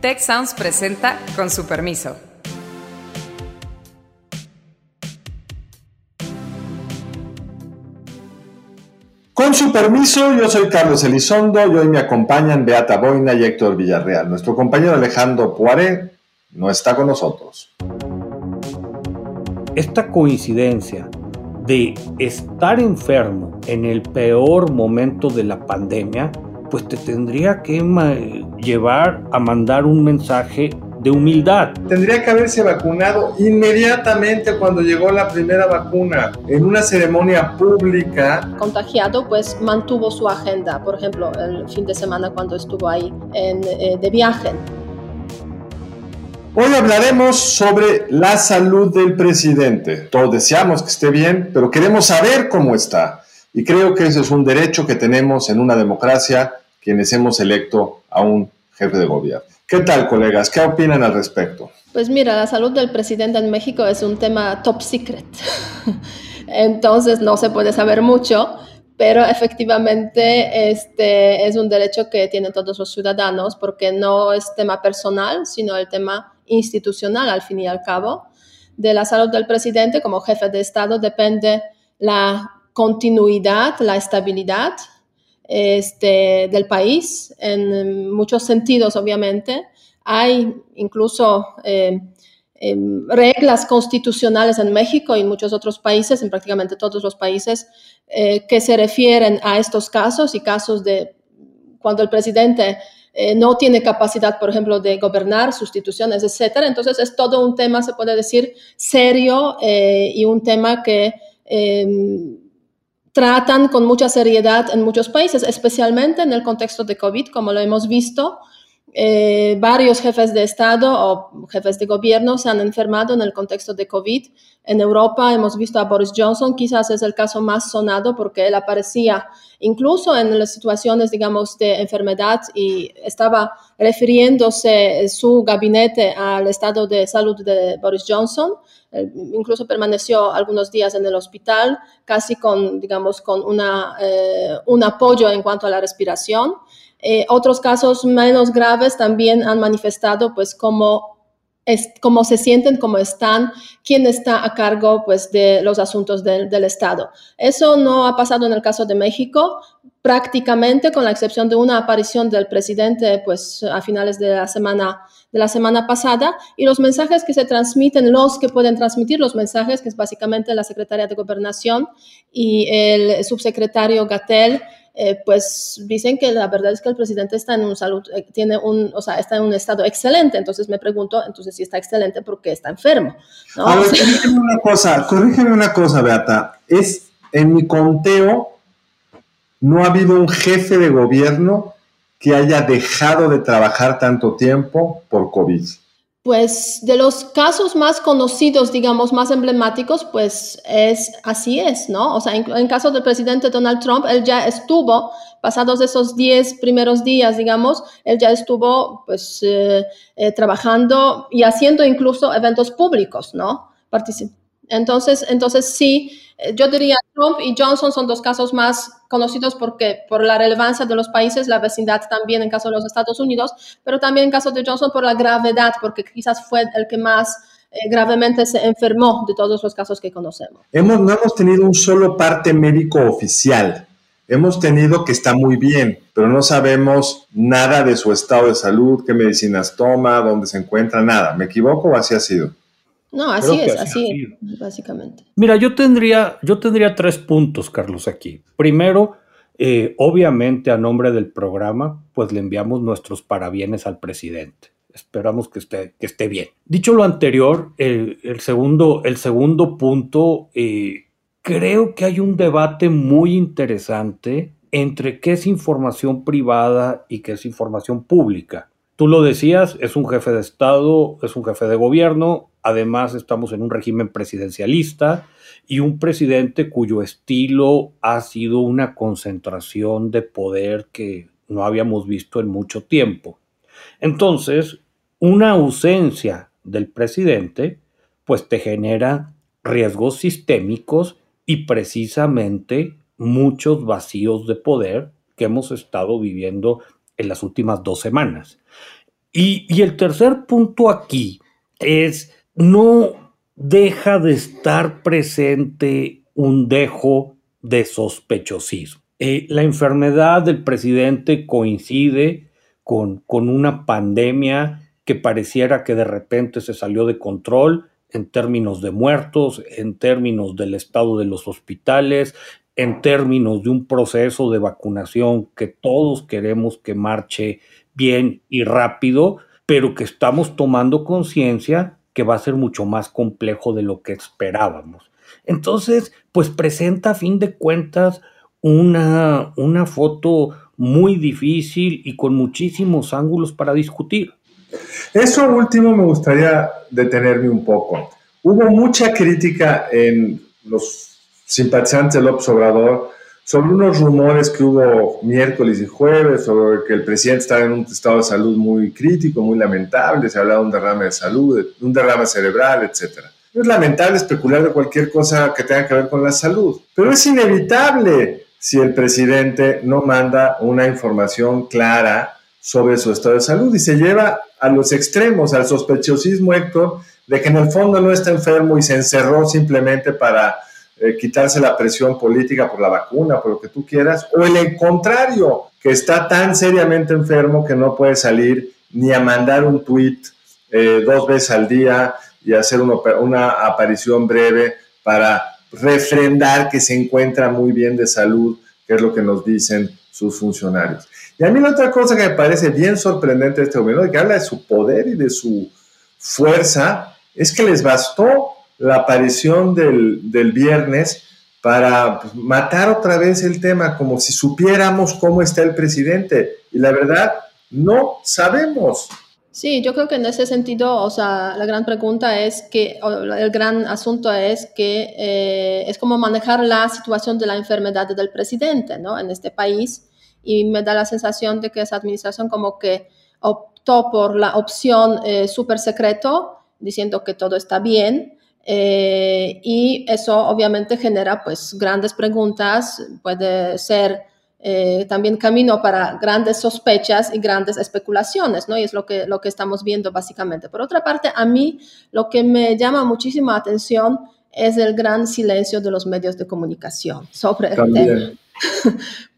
Tech Sounds presenta con su permiso. Con su permiso, yo soy Carlos Elizondo y hoy me acompañan Beata Boina y Héctor Villarreal. Nuestro compañero Alejandro Poiré no está con nosotros. Esta coincidencia de estar enfermo en el peor momento de la pandemia, pues te tendría que llevar a mandar un mensaje de humildad. Tendría que haberse vacunado inmediatamente cuando llegó la primera vacuna, en una ceremonia pública. Contagiado, pues mantuvo su agenda, por ejemplo, el fin de semana cuando estuvo ahí en, eh, de viaje. Hoy hablaremos sobre la salud del presidente. Todos deseamos que esté bien, pero queremos saber cómo está. Y creo que ese es un derecho que tenemos en una democracia quienes hemos electo a un jefe de gobierno. ¿Qué tal, colegas? ¿Qué opinan al respecto? Pues mira, la salud del presidente en México es un tema top secret. Entonces no se puede saber mucho, pero efectivamente este es un derecho que tienen todos los ciudadanos porque no es tema personal, sino el tema institucional al fin y al cabo. De la salud del presidente como jefe de Estado depende la continuidad, la estabilidad este, del país en muchos sentidos, obviamente. Hay incluso eh, em, reglas constitucionales en México y muchos otros países, en prácticamente todos los países, eh, que se refieren a estos casos y casos de cuando el presidente eh, no tiene capacidad, por ejemplo, de gobernar, sustituciones, etcétera. Entonces es todo un tema, se puede decir, serio y un tema que em, tratan con mucha seriedad en muchos países, especialmente en el contexto de COVID, como lo hemos visto. Eh, varios jefes de Estado o jefes de gobierno se han enfermado en el contexto de COVID. En Europa hemos visto a Boris Johnson, quizás es el caso más sonado porque él aparecía incluso en las situaciones, digamos, de enfermedad y estaba refiriéndose su gabinete al estado de salud de Boris Johnson. incluso permaneció algunos días en el hospital, casi con, digamos, con una, eh, un apoyo en cuanto a la respiración. Eh, otros casos menos graves también han manifestado pues cómo, es, cómo se sienten, cómo están, quién está a cargo pues de los asuntos del Estado. Eso no ha pasado en el caso de México, prácticamente con la excepción de una aparición del presidente pues a finales de la semana de la semana pasada y los mensajes que se transmiten, los que pueden transmitir los mensajes, que es básicamente la secretaria de Gobernación y el subsecretario Gatel, eh, pues dicen que la verdad es que el presidente está en un salud, eh, tiene un, o sea, está en un estado excelente. Entonces me pregunto, entonces si está excelente, ¿por qué está enfermo? A ver, corrígeme una cosa, corrígeme una cosa, Beata. Es en mi conteo, no ha habido un jefe de gobierno que haya dejado de trabajar tanto tiempo por COVID. Pues de los casos más conocidos, digamos, más emblemáticos, pues es así es, ¿no? O sea, en, en caso del presidente Donald Trump, él ya estuvo, pasados esos 10 primeros días, digamos, él ya estuvo, pues, eh, eh, trabajando y haciendo incluso eventos públicos, ¿no? entonces, entonces sí, eh, yo diría Trump y Johnson son dos casos más conocidos porque por la relevancia de los países, la vecindad también en caso de los Estados Unidos, pero también en caso de Johnson por la gravedad, porque quizás fue el que más eh, gravemente se enfermó de todos los casos que conocemos. Hemos, no hemos tenido un solo parte médico oficial. Hemos tenido que está muy bien, pero no sabemos nada de su estado de salud, qué medicinas toma, dónde se encuentra, nada. ¿Me equivoco o así ha sido? No, así es, así, básicamente. Mira, yo tendría, yo tendría tres puntos, Carlos, aquí. Primero, eh, obviamente a nombre del programa, pues le enviamos nuestros parabienes al presidente. Esperamos que esté, que esté bien. Dicho lo anterior, el, segundo, el segundo punto, eh, creo que hay un debate muy interesante entre qué es información privada y qué es información pública. Tú lo decías, es un jefe de Estado, es un jefe de gobierno, además estamos en un régimen presidencialista y un presidente cuyo estilo ha sido una concentración de poder que no habíamos visto en mucho tiempo. Entonces, una ausencia del presidente, pues te genera riesgos sistémicos y precisamente muchos vacíos de poder que hemos estado viviendo en las últimas dos semanas. Y, y el tercer punto aquí es no deja de estar presente un dejo de sospechosismo. Eh, la enfermedad del presidente coincide con, con una pandemia que pareciera que de repente se salió de control en términos de muertos, en términos del estado de los hospitales, en términos de un proceso de vacunación que todos queremos que marche bien y rápido, pero que estamos tomando conciencia que va a ser mucho más complejo de lo que esperábamos. Entonces, pues presenta a fin de cuentas una, una foto muy difícil y con muchísimos ángulos para discutir. Eso último me gustaría detenerme un poco. Hubo mucha crítica en los simpatizantes del Obrador sobre unos rumores que hubo miércoles y jueves sobre que el presidente estaba en un estado de salud muy crítico, muy lamentable, se hablaba de un derrame de salud, de un derrame cerebral, etc. Es lamentable especular de cualquier cosa que tenga que ver con la salud, pero es inevitable si el presidente no manda una información clara sobre su estado de salud y se lleva a los extremos, al sospechosismo, Héctor, de que en el fondo no está enfermo y se encerró simplemente para eh, quitarse la presión política por la vacuna, por lo que tú quieras, o el contrario, que está tan seriamente enfermo que no puede salir ni a mandar un tweet eh, dos veces al día y hacer una, una aparición breve para refrendar que se encuentra muy bien de salud, que es lo que nos dicen sus funcionarios. Y a mí la otra cosa que me parece bien sorprendente de este gobierno, que habla de su poder y de su fuerza, es que les bastó la aparición del, viernes para pues, matar otra vez el tema, como si supiéramos cómo está el presidente. Y la verdad, no sabemos. Sí, yo creo que en ese sentido, o sea, la gran pregunta es que, el gran asunto es que eh, es como manejar la situación de la enfermedad del presidente, ¿no? En este país. Y me da la sensación de que esa administración como que optó por la opción eh, súper secreto, diciendo que todo está bien, eh, y eso obviamente genera pues grandes preguntas, puede ser eh, también camino para grandes sospechas y grandes especulaciones, ¿no? Y es lo que, lo que estamos viendo básicamente. Por otra parte, a mí lo que me llama muchísima atención es el gran silencio de los medios de comunicación sobre el tema.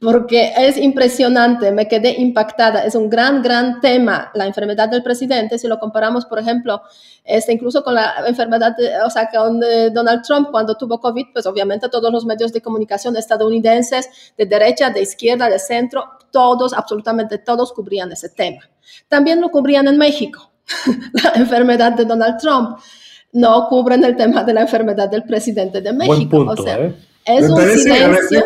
Porque es impresionante, me quedé impactada, es un gran, gran tema la enfermedad del presidente, si lo comparamos, por ejemplo, este, incluso con la enfermedad, o sea, con eh, Donald Trump cuando tuvo COVID, pues obviamente todos los medios de comunicación estadounidenses, de derecha, de izquierda, de centro, todos, absolutamente todos cubrían ese tema. También lo cubrían en México, la enfermedad de Donald Trump. No cubren el tema de la enfermedad del presidente de México. o sea, ¿eh? es un silencio.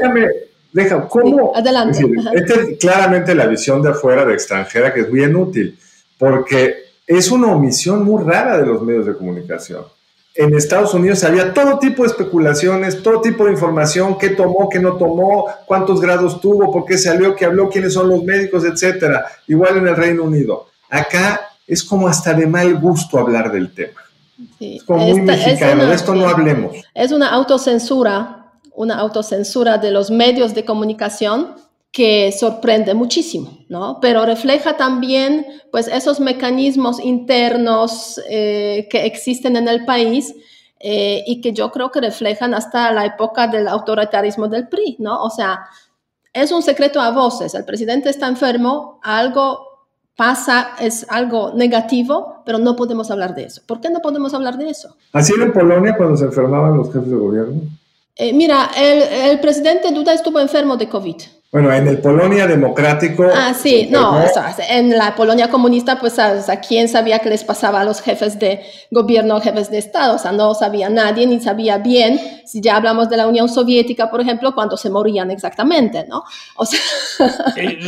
Deja, ¿cómo? adelante. esta es claramente la visión de afuera, de extranjera, que es muy inútil, porque es una omisión muy rara de los medios de comunicación. En Estados Unidos había todo tipo de especulaciones, todo tipo de información, qué tomó, qué no tomó, cuántos grados tuvo, por qué salió, qué habló, quiénes son los médicos, etcétera. Igual en el Reino Unido. Acá es como hasta de mal gusto hablar del tema. es como muy mexicano, de esto no hablemos. Es una autocensura una autocensura de los medios de comunicación que sorprende muchísimo, ¿no? Pero refleja también, pues, esos mecanismos internos eh, que existen en el país eh, y que yo creo que reflejan hasta la época del autoritarismo del PRI, ¿no? O sea, es un secreto a voces. El presidente está enfermo, algo pasa, es algo negativo, pero no podemos hablar de eso. ¿Por qué no podemos hablar de eso? Así era en Polonia cuando se enfermaban los jefes de gobierno. Eh, mira, el, el, presidente Duda estuvo enfermo de COVID. Bueno, en el Polonia democrático. Ah, sí, no, en la Polonia comunista, pues, ¿a, quién sabía qué les pasaba a los jefes de gobierno, jefes de Estado? O sea, no sabía nadie, ni sabía bien, si ya hablamos de la Unión Soviética, por ejemplo, cuando se morían exactamente, ¿no? O sea. Eh,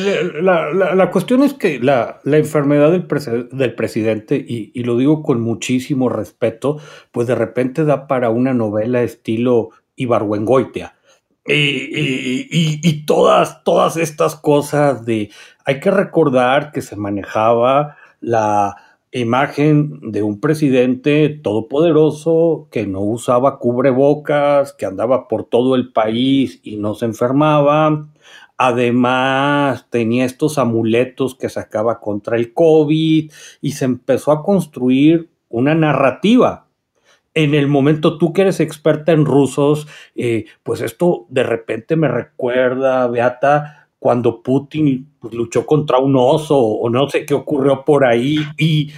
la, la, la, cuestión es que la, enfermedad del, del presidente, y, y lo digo con muchísimo respeto, pues de repente da para una novela estilo Ibargüengoitia. Y, y, y, todas, todas estas cosas de, hay que recordar que se manejaba la imagen de un presidente todopoderoso que no usaba cubrebocas, que andaba por todo el país y no se enfermaba. Además, tenía estos amuletos que sacaba contra el COVID y se empezó a construir una narrativa. En el momento tú que eres experta en rusos, eh, pues esto de repente me recuerda, Beata, cuando Putin luchó contra un oso o no sé qué ocurrió por ahí y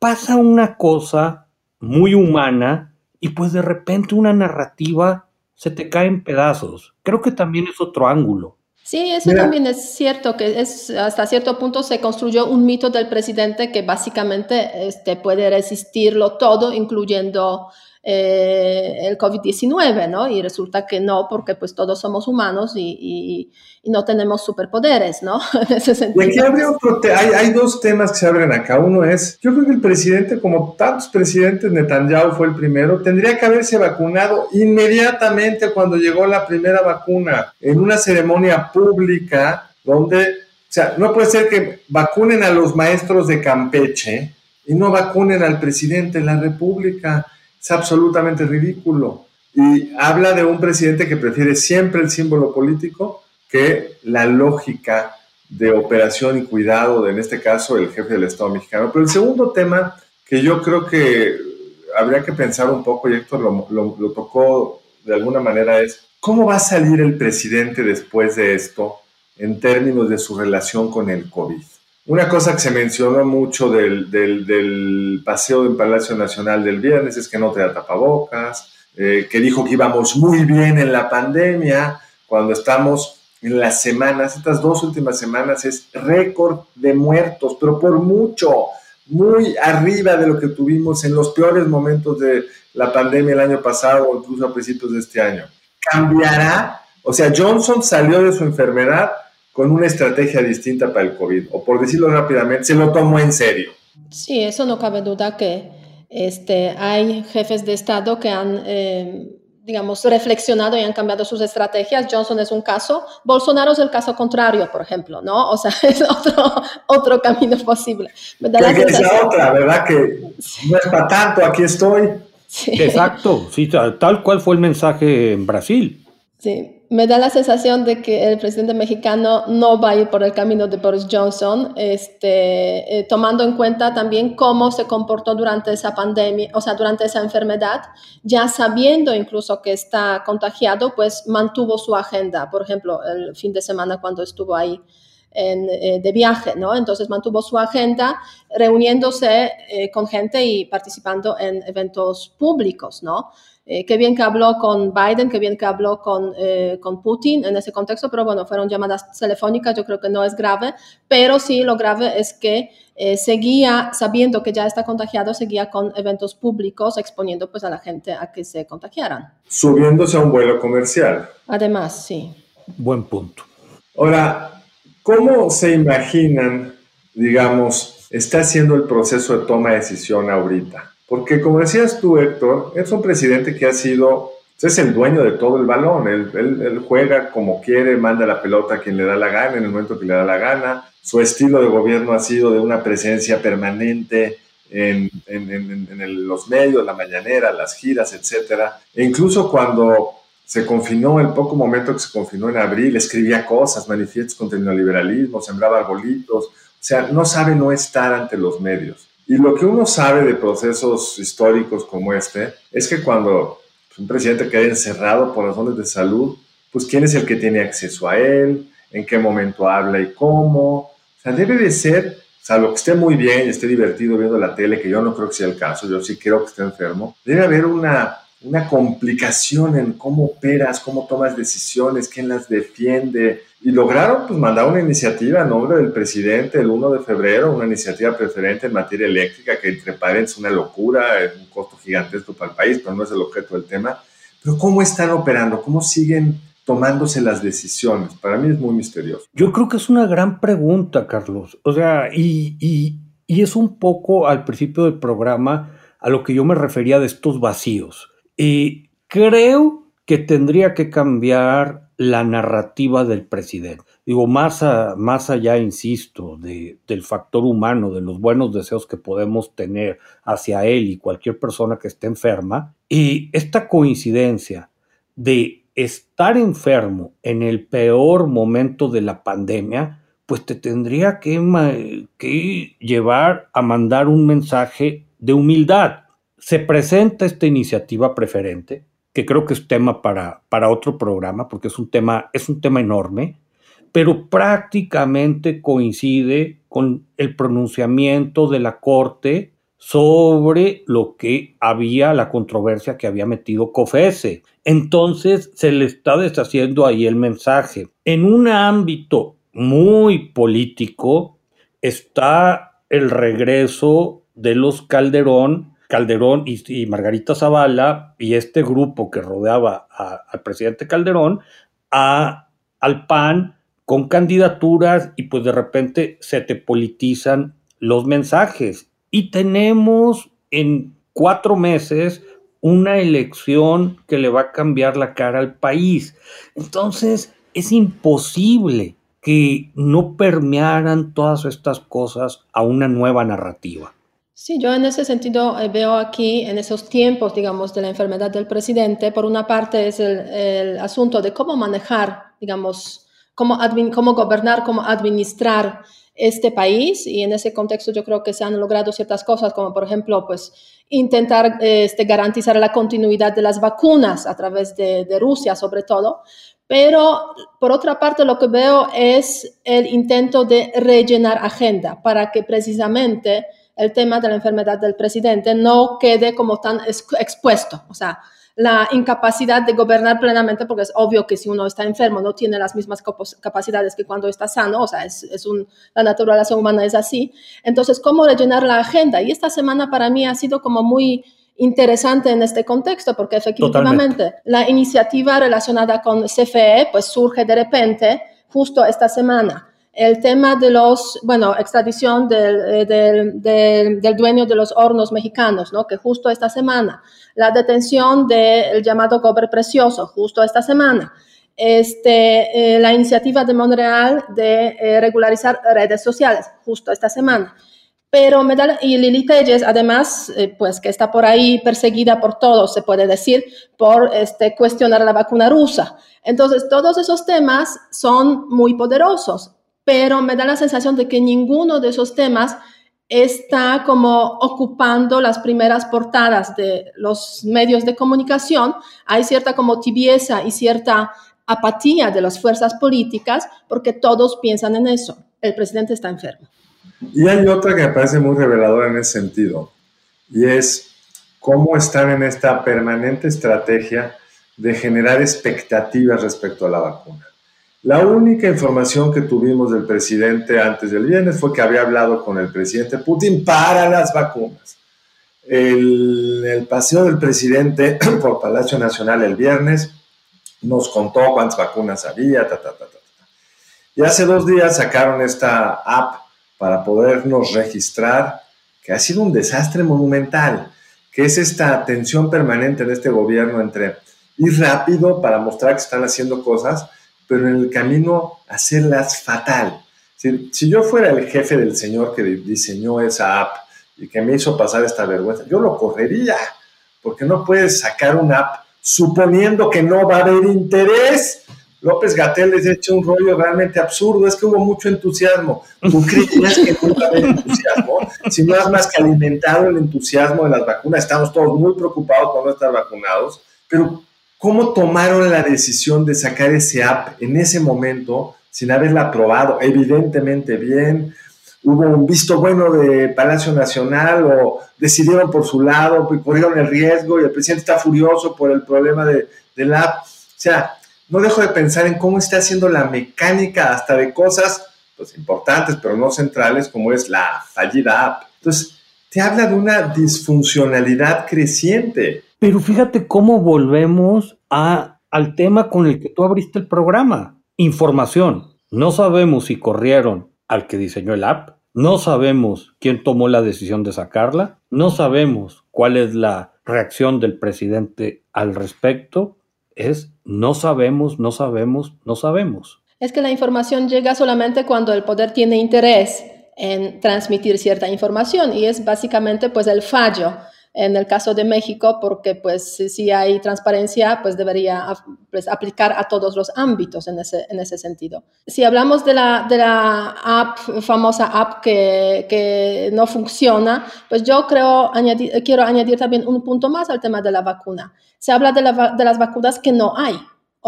pasa una cosa muy humana y pues de repente una narrativa se te cae en pedazos. Creo que también es otro ángulo. Sí, eso también es cierto, que es, hasta cierto punto se construyó un mito del presidente que básicamente este, puede resistirlo todo, incluyendo eh, el COVID-19, ¿no? Y resulta que no, porque pues todos somos humanos y, no tenemos superpoderes, ¿no? en ese sentido. Y aquí otro hay, hay, dos temas que se abren acá. Uno es, yo creo que el presidente, como tantos presidentes, Netanyahu fue el primero, tendría que haberse vacunado inmediatamente cuando llegó la primera vacuna, en una ceremonia pública donde, o sea, no puede ser que vacunen a los maestros de Campeche y no vacunen al presidente de la República es absolutamente ridículo. Y habla de un presidente que prefiere siempre el símbolo político que la lógica de operación y cuidado de, en este caso, el jefe del Estado mexicano. Pero el segundo tema que yo creo que habría que pensar un poco, y Héctor lo, lo tocó de alguna manera, es cómo va a salir el presidente después de esto en términos de su relación con el COVID. Una cosa que se mencionó mucho del, paseo del Palacio Nacional del viernes es que no te da tapabocas, eh, que dijo que íbamos muy bien en la pandemia, cuando estamos en las semanas, estas dos últimas semanas es récord de muertos, pero por mucho, muy arriba de lo que tuvimos en los peores momentos de la pandemia el año pasado o incluso a principios de este año. ¿Cambiará? O sea, Johnson salió de su enfermedad con una estrategia distinta para el COVID, o por decirlo rápidamente, se lo tomó en serio. Sí, eso no cabe duda que este, hay jefes de Estado que han, eh, digamos, reflexionado y han cambiado sus estrategias. Johnson es un caso, Bolsonaro es el caso contrario, por ejemplo, ¿no? O sea, es otro, otro camino posible. Me da que es otra, ¿verdad? Que no es para tanto, aquí estoy. Exacto, sí, tal cual fue el mensaje en Brasil. Sí, me da la sensación de que el presidente mexicano no va a ir por el camino de Boris Johnson, este, eh, tomando en cuenta también cómo se comportó durante esa pandemia, o sea, durante esa enfermedad, ya sabiendo incluso que está contagiado, pues mantuvo su agenda, por ejemplo, el fin de semana cuando estuvo ahí. Eh, de viaje, ¿no? Entonces mantuvo su agenda reuniéndose eh, con gente y participando en eventos públicos, ¿no? Eh, qué bien que habló con Biden, qué bien que habló con, eh, con Putin en ese contexto, pero bueno, fueron llamadas telefónicas, yo creo que no es grave, pero sí lo grave es que eh, seguía, sabiendo que ya está contagiado, seguía con eventos públicos exponiendo pues a la gente a que se contagiaran. Subiéndose a un vuelo comercial. Además, sí. Buen punto. Ahora, ¿cómo se imaginan, digamos, está haciendo el proceso de toma de decisión ahorita? Porque como decías tú, Héctor, es un presidente que ha sido, es el dueño de todo el balón. Él, juega como quiere, manda la pelota a quien le da la gana en el momento que le da la gana. Su estilo de gobierno ha sido de una presencia permanente en, los medios, la mañanera, las giras, etc. E incluso cuando se confinó, el poco momento que se confinó en abril, escribía cosas, manifiestos contra el neoliberalismo, sembraba arbolitos. O sea, no sabe no estar ante los medios. Y lo que uno sabe de procesos históricos como este es que cuando un presidente queda encerrado por razones de salud, pues quién es el que tiene acceso a él, en qué momento habla y cómo. O sea, debe de ser, salvo que esté muy bien y esté divertido viendo la tele, que yo no creo que sea el caso, yo sí creo que esté enfermo, debe haber una, una complicación en cómo operas, cómo tomas decisiones, quién las defiende, y lograron pues, mandar una iniciativa a nombre del presidente el 1 de febrero, una iniciativa preferente en materia eléctrica, que entre paréntesis es una locura, es un costo gigantesco para el país, pero no es el objeto del tema. Pero ¿cómo están operando? ¿Cómo siguen tomándose las decisiones? Para mí es muy misterioso. Yo creo que es una gran pregunta, Carlos. O sea, y, y, y es un poco al principio del programa a lo que yo me refería de estos vacíos. Y creo que tendría que cambiar la narrativa del presidente. Digo, más, más allá, insisto, de, del factor humano, de los buenos deseos que podemos tener hacia él y cualquier persona que esté enferma, y esta coincidencia de estar enfermo en el peor momento de la pandemia, pues te tendría que llevar a mandar un mensaje de humildad. Se presenta esta iniciativa preferente, que creo que es tema para, para otro programa, porque es un tema, es un tema enorme, pero prácticamente coincide con el pronunciamiento de la Corte sobre lo que había, la controversia que había metido COFESE. Entonces se le está deshaciendo ahí el mensaje. En un ámbito muy político está el regreso de los Calderón Calderón y, Margarita Zavala y este grupo que rodeaba al presidente Calderón a, al PAN con candidaturas y pues de repente se te politizan los mensajes. Y tenemos en cuatro meses una elección que le va a cambiar la cara al país. Entonces es imposible que no permearan todas estas cosas a una nueva narrativa. Sí, yo en ese sentido eh, veo aquí, en esos tiempos, digamos, de la enfermedad del presidente, por una parte es el, asunto de cómo manejar, digamos, cómo, cómo gobernar, cómo administrar este país y en ese contexto yo creo que se han logrado ciertas cosas como por ejemplo pues intentar este, garantizar la continuidad de las vacunas a través de, de, Rusia sobre todo. Pero por otra parte lo que veo es el intento de rellenar agenda para que precisamente el tema de la enfermedad del presidente no quede como tan expuesto, o sea, la incapacidad de gobernar plenamente, porque es obvio que si uno está enfermo no tiene las mismas capacidades que cuando está sano, o sea, es, es un, la naturaleza humana es así. Entonces, ¿cómo rellenar la agenda? Y esta semana para mí ha sido como muy interesante en este contexto, porque efectivamente la iniciativa relacionada con CFE, pues surge de repente justo esta semana el tema de los, bueno, extradición eh, del, dueño de los hornos mexicanos, ¿no? Que justo esta semana, la detención del llamado cobre precioso, justo esta semana, este, eh, la iniciativa de Montreal de eh, regularizar redes sociales, justo esta semana. Pero me y Lili Telles, además, pues que está por ahí perseguida por todos, se puede decir, por este, cuestionar la vacuna rusa. Entonces, todos esos temas son muy poderosos pero me da la sensación de que ninguno de esos temas está como ocupando las primeras portadas de los medios de comunicación. Hay cierta como tibieza y cierta apatía de las fuerzas políticas porque todos piensan en eso. El presidente está enfermo. Y hay otra que me parece muy reveladora en ese sentido, y es cómo están en esta permanente estrategia de generar expectativas respecto a la vacuna. La única información que tuvimos del presidente antes del viernes fue que había hablado con el presidente Putin para las vacunas. El, el paseo del presidente por Palacio Nacional el viernes nos contó cuántas vacunas había, ta, ta, ta, ta, Y hace dos días sacaron esta app para podernos registrar, que ha sido un desastre monumental, que es esta tensión permanente en este gobierno entre ir rápido para mostrar que están haciendo cosas, pero en el camino hacerlas fatal. Si, si, yo fuera el jefe del señor que diseñó esa app y que me hizo pasar esta vergüenza, yo lo correría, porque no puedes sacar una app suponiendo que no va a haber interés. López Gatel les ha hecho un rollo realmente absurdo, es que hubo mucho entusiasmo. ¿Tú creías que no va a haber entusiasmo? Si no has más que alimentado el entusiasmo de las vacunas, estamos todos muy preocupados por no estar vacunados, pero ¿Cómo tomaron la decisión de sacar ese app en ese momento sin haberla aprobado? Evidentemente bien. Hubo un visto bueno de Palacio Nacional o decidieron por su lado, pues, corrieron el riesgo y el presidente está furioso por el problema de, app. O sea, no dejo de pensar en cómo está haciendo la mecánica hasta de cosas pues, importantes, pero no centrales, como es la fallida app. Entonces, te habla de una disfuncionalidad creciente. Pero fíjate cómo volvemos al tema con el que tú abriste el programa. Información. No sabemos si corrieron al que diseñó el app. No sabemos quién tomó la decisión de sacarla. No sabemos cuál es la reacción del presidente al respecto. Es no sabemos, no sabemos, no sabemos. Es que la información llega solamente cuando el poder tiene interés en transmitir cierta información y es básicamente pues el fallo en el caso de México, porque pues si hay transparencia, pues debería pues, aplicar a todos los ámbitos en ese, en ese sentido. Si hablamos de la, de la app, famosa app que, que no funciona, pues yo creo, añadir, quiero añadir también un punto más al tema de la vacuna. Se habla de, la, de las vacunas que no hay.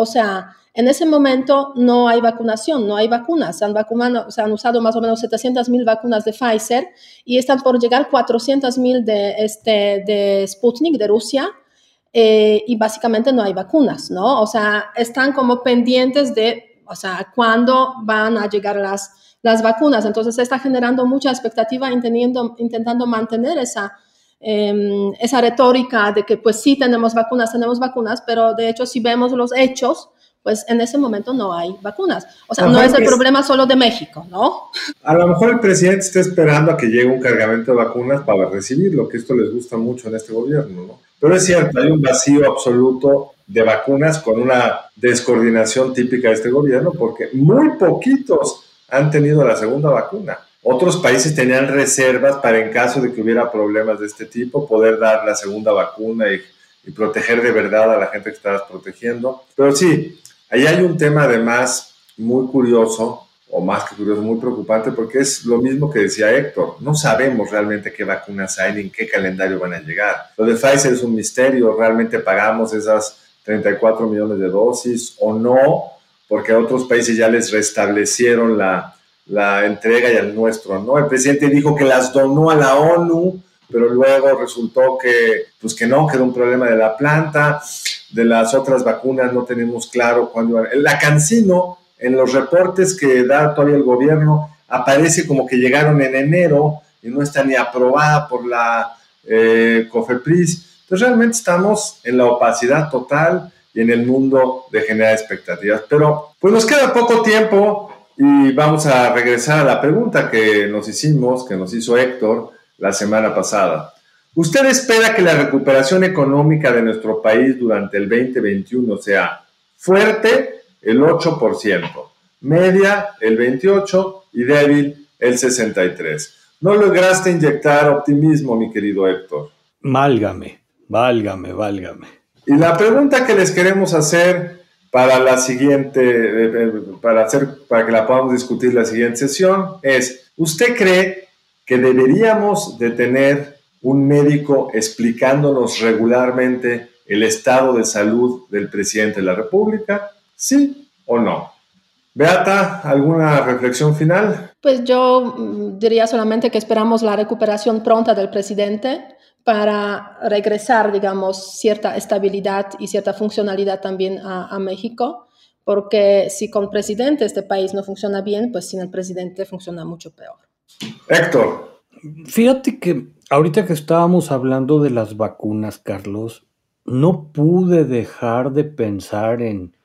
O sea, en ese momento no hay vacunación, no hay vacunas. Se han, vacunado, se han usado más o menos 700 mil vacunas de Pfizer y están por llegar 400 mil de, este, de Sputnik de Rusia. Eh, y básicamente no hay vacunas, ¿no? O sea, están como pendientes de, o sea, cuándo van a llegar las, las vacunas. Entonces, se está generando mucha expectativa intentando, intentando mantener esa, em, esa retórica de que, pues sí, tenemos vacunas, tenemos vacunas, pero de hecho, si vemos los hechos, pues en ese momento no hay vacunas. O sea, no es el problema solo de México, ¿no? A lo mejor el presidente está esperando a que llegue un cargamento de vacunas para recibirlo, que esto les gusta mucho en este gobierno, ¿no? Pero es cierto, hay un vacío absoluto de vacunas con una descoordinación típica de este gobierno, porque muy poquitos han tenido la segunda vacuna. Otros países tenían reservas para en caso de que hubiera problemas de este tipo, poder dar la segunda vacuna y, y proteger de verdad a la gente que estabas protegiendo. Pero sí, Ahí hay un tema además muy curioso, o más que curioso, muy preocupante, porque es lo mismo que decía Héctor. No sabemos realmente qué vacunas hay ni en qué calendario van a llegar. Lo de Pfizer es un misterio, realmente pagamos esas 34 millones de dosis o no, porque a otros países ya les restablecieron la, la entrega y al nuestro no. El presidente dijo que las donó a la ONU, pero luego resultó que, pues que no, que era un problema de la planta de las otras vacunas no tenemos claro cuándo. La Cancino, en los reportes que da todavía el gobierno, aparece como que llegaron en enero y no está ni aprobada por la eh, COFEPRIS. Entonces realmente estamos en la opacidad total y en el mundo de generar expectativas. Pero pues nos queda poco tiempo y vamos a regresar a la pregunta que nos hicimos, que nos hizo Héctor la semana pasada. ¿Usted espera que la recuperación económica de nuestro país durante el 2021 sea fuerte, el 8%, media, el 28% y débil, el 63%? No lograste inyectar optimismo, mi querido Héctor. Válgame, válgame, válgame. Y la pregunta que les queremos hacer para la siguiente, eh, eh, para, hacer, para que la podamos discutir la siguiente sesión es, ¿usted cree que deberíamos de tener un médico explicándonos regularmente el estado de salud del presidente de la República? ¿Sí o no? Beata, ¿alguna reflexión final? Pues yo mm, diría solamente que esperamos la recuperación pronta del presidente para regresar, digamos, cierta estabilidad y cierta funcionalidad también a, a México, porque si con presidente este país no funciona bien, pues sin el presidente funciona mucho peor. Héctor. Fíjate que Ahorita que estábamos hablando de las vacunas, Carlos, no pude dejar de pensar en,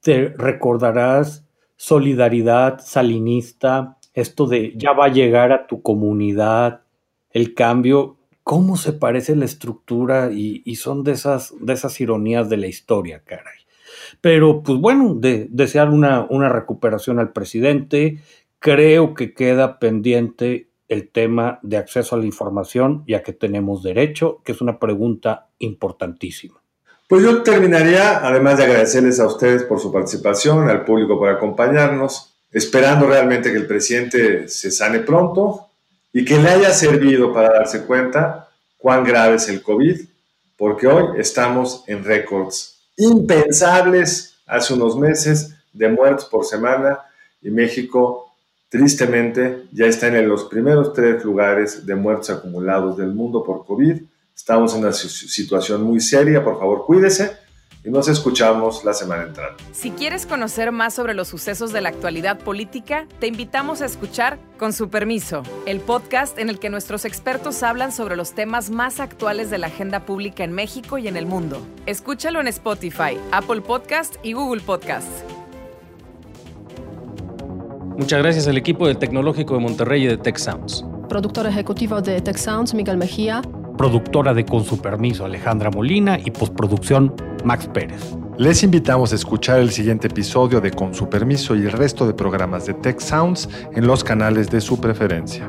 te recordarás, solidaridad salinista, esto de ya va a llegar a tu comunidad, el cambio, cómo se parece la estructura y, son de esas, de esas ironías de la historia, caray. Pero pues bueno, de, desear una, una recuperación al presidente, creo que queda pendiente el tema de acceso a la información, ya que tenemos derecho, que es una pregunta importantísima. Pues yo terminaría, además de agradecerles a ustedes por su participación, al público por acompañarnos, esperando realmente que el presidente se sane pronto y que le haya servido para darse cuenta cuán grave es el COVID, porque hoy estamos en récords impensables. Hace unos meses de muertos por semana y México Tristemente, ya está en los primeros tres lugares de muertos acumulados del mundo por COVID. Estamos en una situación muy seria, por favor cuídese y nos escuchamos la semana entrante. Si quieres conocer más sobre los sucesos de la actualidad política, te invitamos a escuchar Con su permiso, el podcast en el que nuestros expertos hablan sobre los temas más actuales de la agenda pública en México y en el mundo. Escúchalo en Spotify, Apple Podcast y Google Podcast. Muchas gracias al equipo del Tecnológico de Monterrey y de Tech Sounds. Productor ejecutivo de Tech Sounds, Miguel Mejía. Productora de Con su permiso, Alejandra Molina. Y postproducción, Max Pérez. Les invitamos a escuchar el siguiente episodio de Con su permiso y el resto de programas de Tech Sounds en los canales de su preferencia.